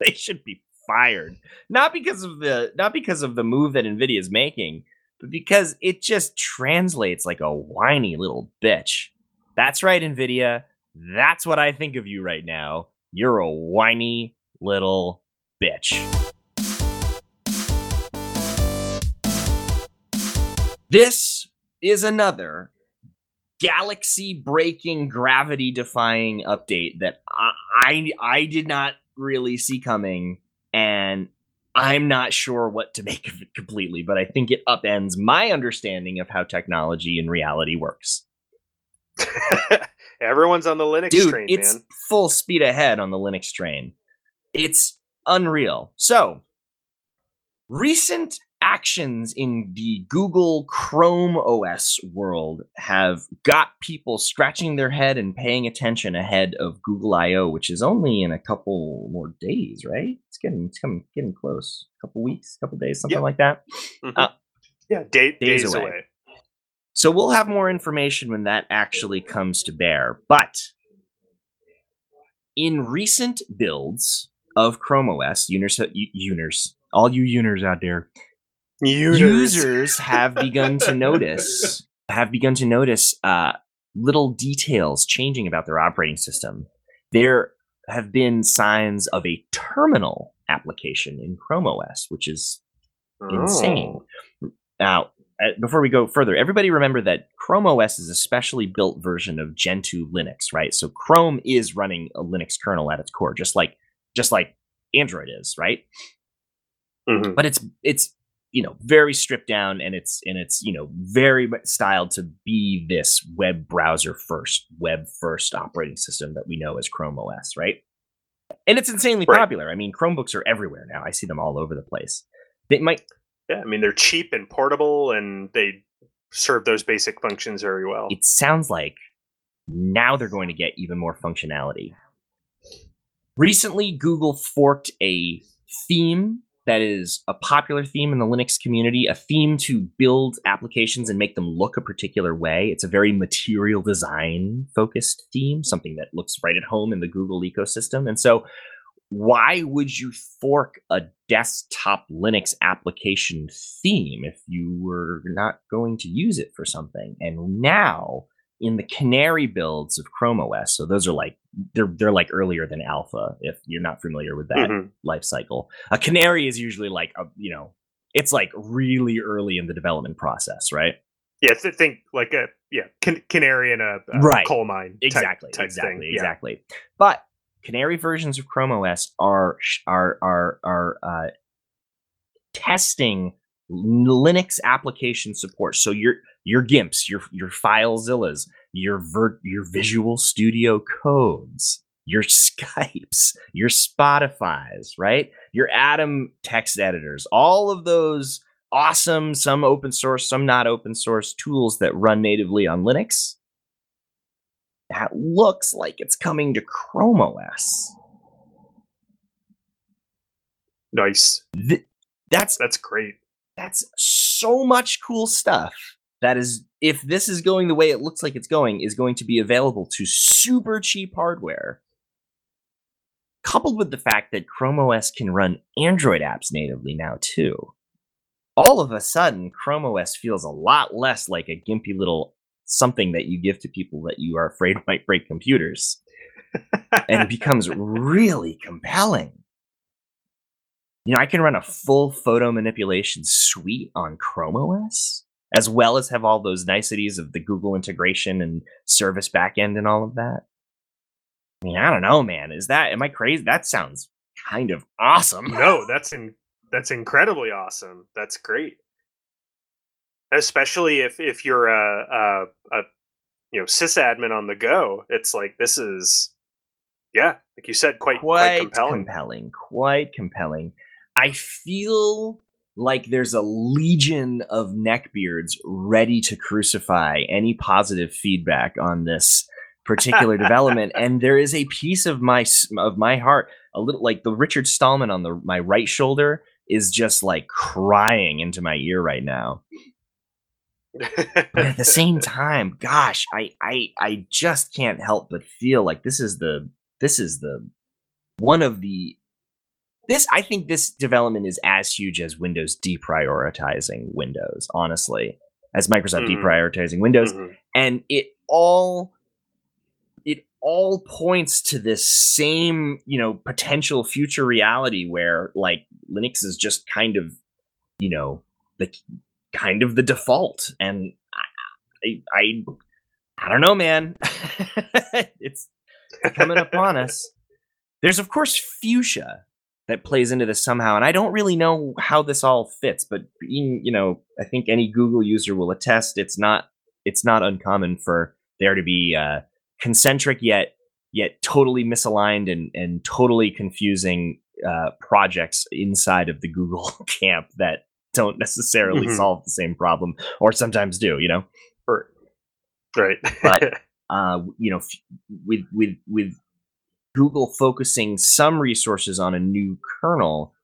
they should be fired. Not because of the not because of the move that Nvidia is making, but because it just translates like a whiny little bitch. That's right, Nvidia. That's what I think of you right now. You're a whiny little bitch. This is another galaxy breaking, gravity defying update that I, I I did not really see coming, and I'm not sure what to <laughs> make of it completely, but I think it upends my understanding of how technology in reality works. <laughs> Everyone's on the Linux Dude, train, it's man. full speed ahead on the Linux train. It's unreal. So, recent actions in the Google Chrome OS world have got people scratching their head and paying attention ahead of Google I/O, which is only in a couple more days, right? It's getting it's coming getting close. A couple weeks, a couple days, something Yep. like that. Mhm. uh, yeah, day, days days, away. away. So we'll have more information when that actually comes to bear. But in recent builds of Chrome OS, Uners, Uners, all you Uners out there, Users. users have begun to notice have begun to notice uh, little details changing about their operating system. There have been signs of a terminal application in Chrome OS, which is insane. Oh. Now, uh, before we go further, everybody remember that Chrome OS is a specially built version of Gentoo Linux, right? So Chrome is running a Linux kernel at its core, just like just like Android is, right? Mhm. But it's it's you know very stripped down and it's and it's you know very styled to be this web browser first, web first operating system that we know as Chrome OS, right? And it's insanely Right. popular. I mean, Chromebooks are everywhere now. I see them all over the place. They might Yeah, I mean they're cheap and portable, and they serve those basic functions very well. it sounds like now they're going to get even more functionality. Recently, Google forked a theme that is a popular theme in the Linux community, a theme to build applications and make them look a particular way. It's a very material design focused theme, something that looks right at home in the Google ecosystem. And so, why would you fork a desktop Linux application theme if you were not going to use it for something? And now, in the Canary builds of Chrome OS, so those are like they're they're like earlier than Alpha. If you're not familiar with that Mhm. life cycle, a Canary is usually like a you know it's like really early in the development process, right? Yeah, th- think like a yeah can- canary in a, Right. coal mine. exactly type exactly. Yeah. exactly but canary versions of chrome os are are are are uh, testing linux application support so your your gimps your your filezillas your ver- your mm. visual studio codes your skypes your spotify's right your atom text editors all of those awesome some open source some not open source tools that run natively on linux that looks like it's coming to Chrome OS. Nice. Th- that's That's great. that's so much cool stuff. That is, if this is going the way it looks like it's going, is going to be available to super cheap hardware. Coupled with the fact that Chrome OS can run Android apps natively now too. All of a sudden, Chrome OS feels a lot less like a gimpy little something that you give to people that you are afraid <laughs> might break computers. and it <laughs> becomes really compelling. You know, I can run a full photo manipulation suite on Chrome OS, as well as have all those niceties of the Google integration and service backend and all of that. I mean, I don't know, man. Is that am I crazy? That sounds kind of awesome. no, that's in, that's incredibly awesome. That's great. Especially if if you're a, a, a you know sysadmin on the go, it's like this is yeah, like you said, quite quite, quite compelling. compelling. Quite compelling. I feel like there's a legion of neckbeards ready to crucify any positive feedback on this particular <laughs> development. And there is a piece of my of my heart a little like the Richard Stallman on the my right shoulder is just like crying into my ear right now. But at the same <laughs> time gosh I I I just can't help but feel like this is the this is the one of the this I think this development is as huge as Windows deprioritizing Windows, honestly, as Microsoft Mhm. deprioritizing Windows, Mhm. and it all it all points to this same you know potential future reality where like Linux is just kind of you know the kind of the default, and I I I, I don't know, man, <laughs> it's coming upon us. There's of course fuchsia that plays into this somehow, and I don't really know how this all fits. But being, you know, I think any Google user will attest it's not it's not uncommon for there to be uh, concentric yet yet totally misaligned and and totally confusing uh, projects inside of the Google <laughs> camp that don't necessarily Mhm. solve the same problem, or sometimes do. You know. Or- right. But- <laughs> uh, you know, f- with with with Google focusing some resources on a new kernel,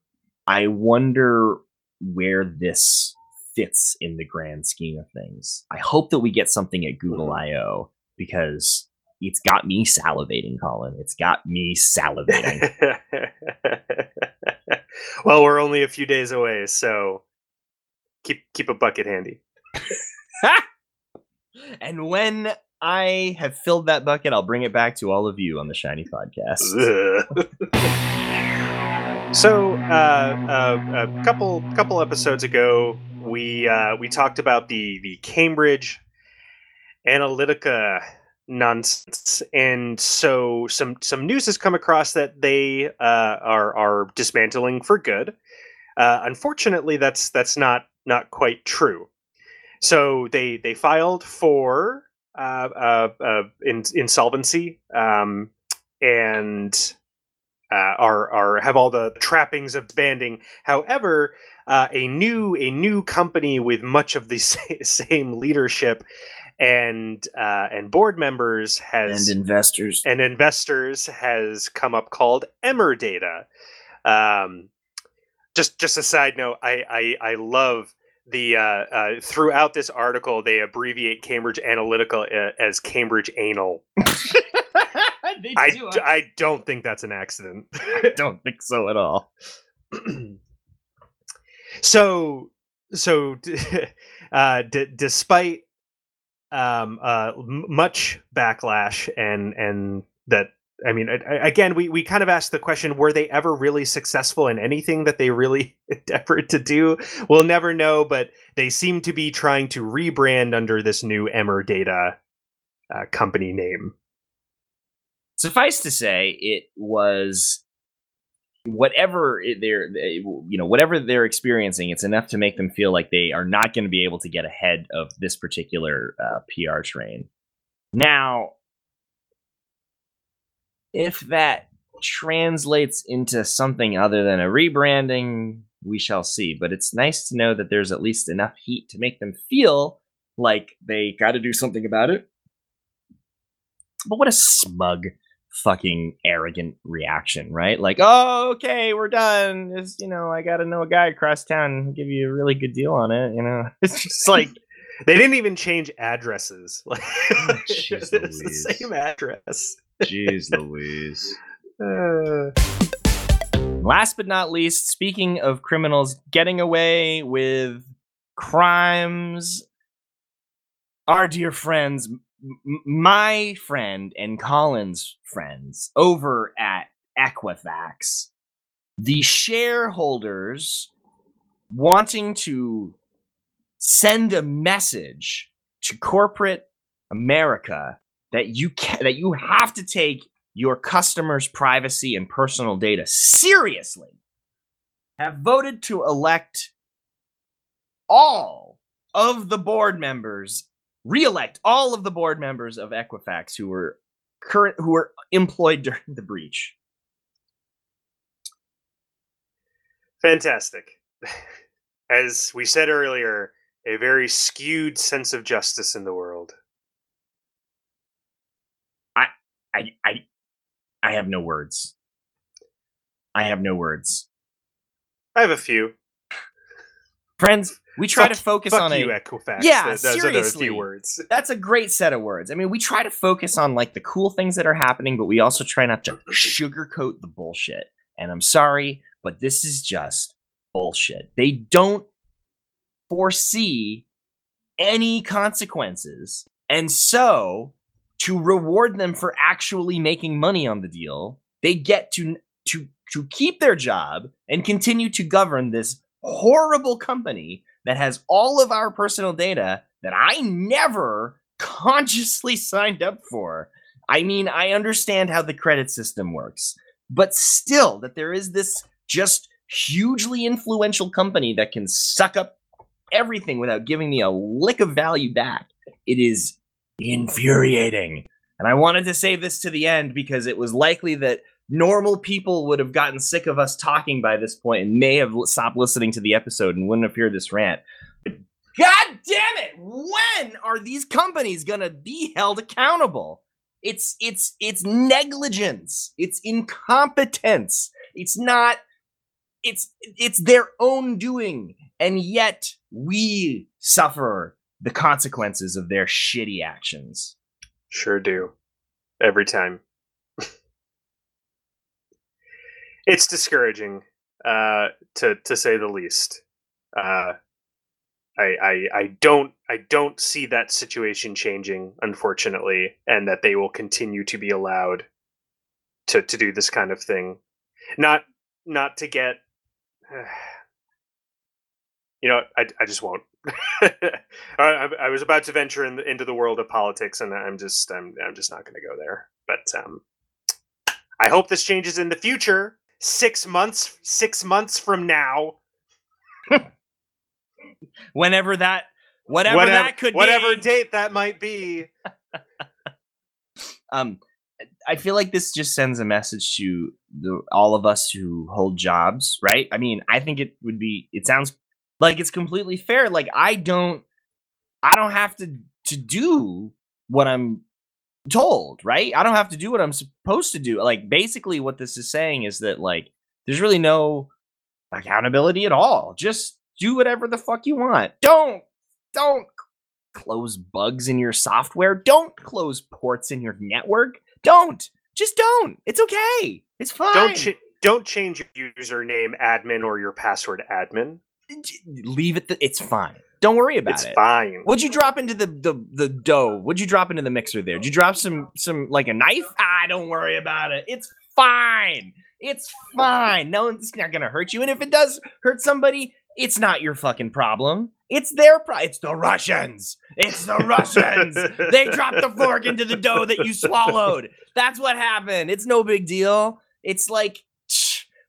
I wonder where this fits in the grand scheme of things. I hope that we get something at Google Mhm. I/O because it's got me salivating, Colin. It's got me salivating. <laughs> well, we're only a few days away, so keep keep a bucket handy. <laughs> and when I have filled that bucket, I'll bring it back to all of you on the Shiny Podcast. <laughs> so, uh, uh, a couple couple episodes ago, we uh, we talked about the the Cambridge Analytica nonsense, and so some some news has come across that they uh, are are dismantling for good. Uh, unfortunately, that's that's not not quite true. So they they filed for in, insolvency um, and uh, are are have all the trappings of banding. However, uh, a new a new company with much of the <laughs> same leadership and uh, and board members has And investors. and investors has come up called Emerdata. Um, just just a side note, I I, I love the uh, uh, throughout this article they abbreviate Cambridge Analytica uh, as Cambridge Anal. <laughs> I, do. I don't think that's an accident. <laughs> I don't think so at all. <clears throat> so so <laughs> uh, d- despite um, uh, m- much backlash and and that I mean again we we kind of asked the question were they ever really successful in anything that they really <laughs> endeavored to do we'll never know but they seem to be trying to rebrand under this new Emerdata uh, company name Suffice to say, it was whatever they're they- you know whatever they're experiencing. It's enough to make them feel like they are not going to be able to get ahead of this particular uh, PR train. Now, if that translates into something other than a rebranding, we shall see. But it's nice to know that there's at least enough heat to make them feel like they got to do something about it. But what a smug, fucking arrogant reaction, right? Like, oh, okay, we're done. It's, you know, I got to know a guy across town and give you a really good deal on it. You know, <laughs> it's just like, <laughs> they didn't even change addresses like <laughs> mm, jeez it's the same address jeez Louise. Uh, Last but not least, speaking of criminals getting away with crimes, our dear friends, m- my friend and Colin's friends over at Equifax, the shareholders wanting to send a message to corporate America that you can that you have to take your customers' privacy and personal data seriously. have voted to elect all of the board members, re-elect all of the board members of Equifax who were current who were employed during the breach. Fantastic. As we said earlier, a very skewed sense of justice in the world. I I I have no words. I have no words. I have a few. Friends, we try Fuck- to focus Fuck on you, a Equifax. Yeah, Th- those are the seriously. few words. that's a great set of words. I mean, we try to focus on like the cool things that are happening, but we also try not to sugarcoat the bullshit. And I'm sorry, but this is just bullshit. They don't foresee any consequences. And so, to reward them for actually making money on the deal, they get to to to keep their job and continue to govern this horrible company that has all of our personal data that I never consciously <laughs> signed up for. I mean, I understand how the credit system works, but still, that there is this just hugely influential company that can suck up everything without giving me a lick of value back. It is infuriating. And I wanted to save this to the end because it was likely that normal people would have gotten sick of us talking by this point and may have stopped listening to the episode and wouldn't have heard this rant. But God damn it! When are these companies gonna be held accountable? It's it's it's negligence. It's incompetence. It's not. It's it's their own doing, and yet we suffer the consequences of their shitty actions. Sure do. Every time. <laughs> it's discouraging, uh, to to say the least. Uh, I, I I don't I don't see that situation changing, unfortunately, and that they will continue to be allowed to to do this kind of thing. Not not to get <sighs> you know, I, I just won't. <laughs> I, I was about to venture in the, into the world of politics, and I'm just I'm I'm just not going to go there. But um, I hope this changes in the future. Six months, six months from now, <laughs> Whenever that, whatever, whatever that could be whatever be. date that might be. <laughs> um i feel like this just sends a message to the, all of us who hold jobs right i mean i think it would be it sounds like it's completely fair like i don't i don't have to to do what i'm told right i don't have to do what i'm supposed to do like basically what this is saying is that like there's really no accountability at all just do whatever the fuck you want don't don't close bugs in your software. Don't close ports in your network. Don't. Just don't. It's okay. It's fine. Don't ch- don't change your username admin or your password admin. Leave it. It's fine. Don't worry about it. it's it. fine. What'd you drop into the, the the dough? What'd you drop into the mixer there? Did you drop some some like a knife? Ah, don't worry about it. It's fine. It's fine. No, it's not gonna hurt you. And if it does hurt somebody, it's not your fucking problem. It's their problem. It's the Russians. It's the Russians. <laughs> they dropped the fork into the dough that you swallowed. That's what happened. It's no big deal. It's like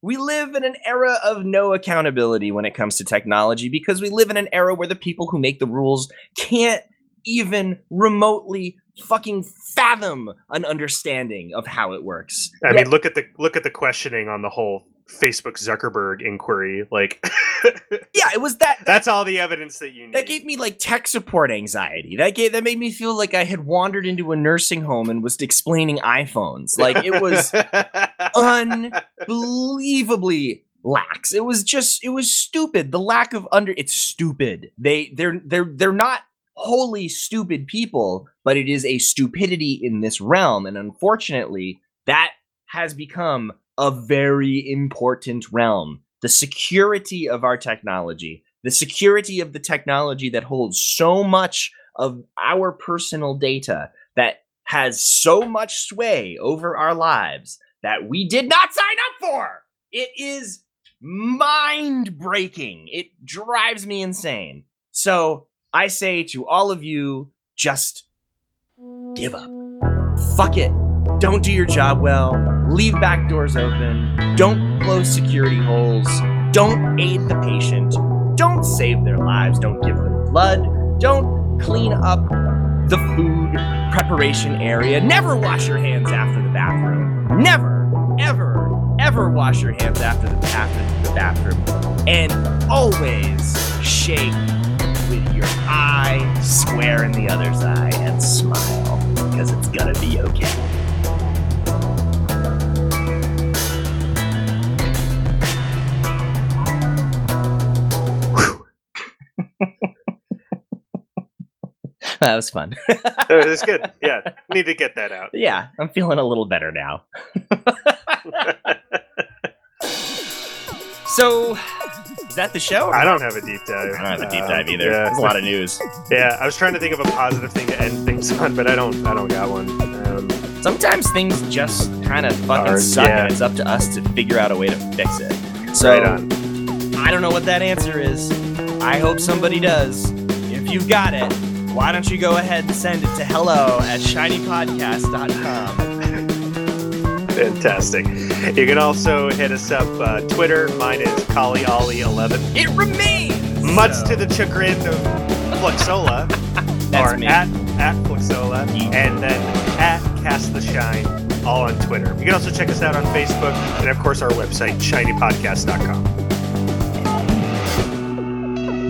we live in an era of no accountability when it comes to technology because we live in an era where the people who make the rules can't even remotely fucking fathom an understanding of how it works. I Yet- mean, look at the look at the questioning on the whole Facebook Zuckerberg inquiry. Like, <laughs> yeah, it was that that's all the evidence that you need. that gave me like tech support anxiety. That gave that made me feel like I had wandered into a nursing home and was explaining iPhones. Like it was <laughs> unbelievably lax. It was just it was stupid. The lack of under it's stupid. They they're they're they're not wholly stupid people, but it is a stupidity in this realm and unfortunately that has become a very important realm. The security of our technology, the security of the technology that holds so much of our personal data that has so much sway over our lives that we did not sign up for. It is mind breaking. It drives me insane. So I say to all of you, just give up. Fuck it. Don't do your job well. Leave back doors open. Don't close security holes. Don't aid the patient. Don't save their lives. Don't give them blood. Don't clean up the food preparation area. Never wash your hands after the bathroom. Never, ever, ever wash your hands after the, after the bathroom. And always shake with your eye square in the other's eye and smile because it's gonna be okay. <laughs> that was fun. It was good. Yeah, need to get that out. yeah, I'm feeling a little better now. <laughs> So, is that the show? I don't have a deep dive. I don't have a deep dive either. Yeah. There's a lot of news. yeah, I was trying to think of a positive thing to end things on, but I don't. I don't got one. Um, Sometimes things just kind of fucking suck, yeah. and it's up to us to figure out a way to fix it. So, right on. I don't know what that answer is. I hope somebody does. If you've got it, why don't you go ahead and send it to hello at shinypodcast.com. Fantastic. You can also hit us up uh, Twitter. Mine is KaliOlly11. It remains! Much So, to the chagrin of Fluxola, <laughs> That's or me. at at Fluxola, and then at Cast the Shine, all on Twitter. You can also check us out on Facebook, and of course our website, shinypodcast.com.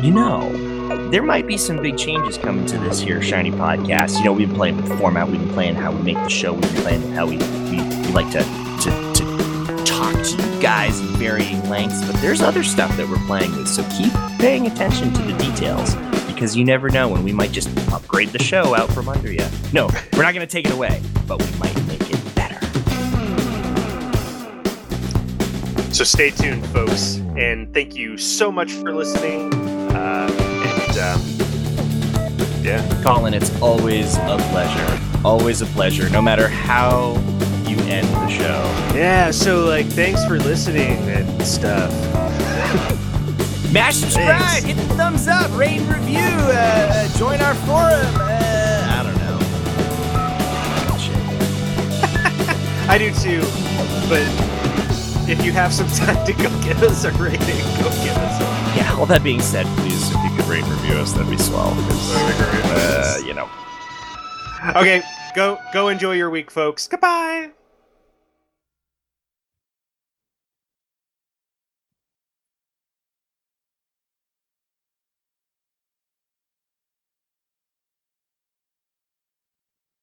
You know, there might be some big changes coming to this here Shiny podcast. You know, we've been playing with the format, we've been playing how we make the show, we've been playing how we, we, we like to, to, to talk to you guys in varying lengths, but there's other stuff that we're playing with, so keep paying attention to the details because you never know when we might just upgrade the show out from under you. No, we're not going to take it away, but we might make it better. So stay tuned, folks, and thank you so much for listening. Uh, um, yeah, Colin, it's always a pleasure. Always a pleasure, no matter how you end the show. yeah. So like, thanks for listening and stuff. <laughs> Mash subscribe, Thanks. hit the thumbs up, rate and review, uh, join our forum. Uh, I don't know. <laughs> I do too, but if you have some time to go give us a rating, go give us one. Yeah, all that being said, please, if you could rate and review us, that'd be swell. 'cause, Uh, you know. Okay, go go enjoy your week, folks. Goodbye.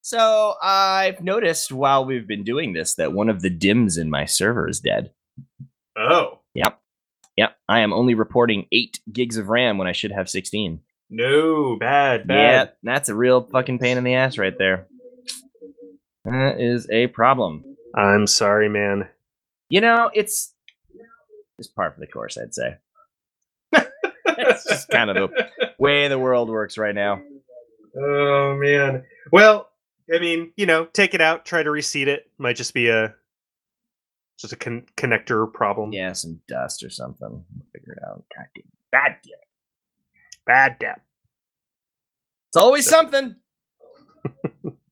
So I've noticed while we've been doing this that one of the DIMMs in my server is dead. Oh Yep. Yep. I am only reporting eight gigs of RAM when I should have 16. no, bad, bad. Yeah, that's a real fucking pain in the ass right there. That is a problem. I'm sorry, man. You know, it's it's part of the course, I'd say. it's just kind of the <laughs> way the world works right now. Oh man. Well, I mean, you know, take it out, try to reseat it. Might just be a just a con- connector problem. Yeah, some dust or something. We'll figure it out. God damn. Bad debt. Bad debt. It's always so. something. <laughs>